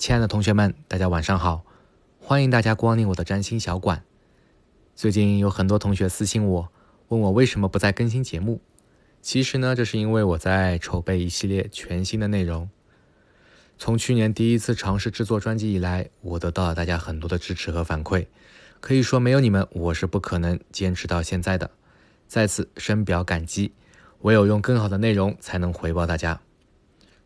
亲爱的同学们，大家晚上好！欢迎大家光临我的占星小馆。最近有很多同学私信我，问我为什么不再更新节目。其实呢，这是因为我在筹备一系列全新的内容。从去年第一次尝试制作专辑以来，我得到了大家很多的支持和反馈，可以说没有你们，我是不可能坚持到现在的。在此深表感激，唯有用更好的内容才能回报大家。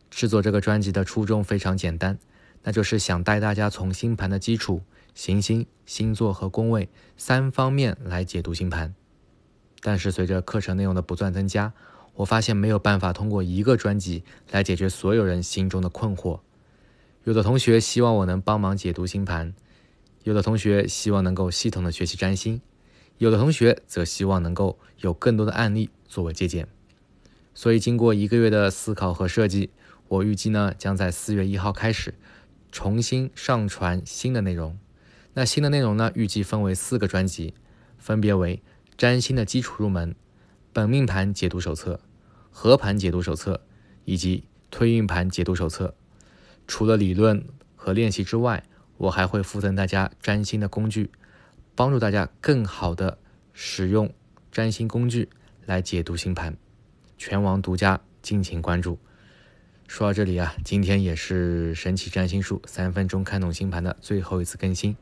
制作这个专辑的初衷非常简单。那就是想带大家从星盘的基础、行星、星座和宫位三方面来解读星盘。但是随着课程内容的不断增加，我发现没有办法通过一个专辑来解决所有人心中的困惑。有的同学希望我能帮忙解读星盘，有的同学希望能够系统的学习占星，有的同学则希望能够有更多的案例作为借鉴。所以经过一个月的思考和设计，我预计呢将在四月一号开始。重新上传新的内容，那新的内容呢？预计分为四个专辑，分别为占星的基础入门、本命盘解读手册、合盘解读手册以及推运盘解读手册。除了理论和练习之外，我还会附赠大家占星的工具，帮助大家更好的使用占星工具来解读星盘。全网独家，敬请关注。说到这里啊，今天也是神奇占星术三分钟看懂星盘的最后一次更新，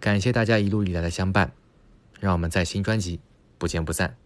感谢大家一路以来的相伴，让我们在新专辑不见不散。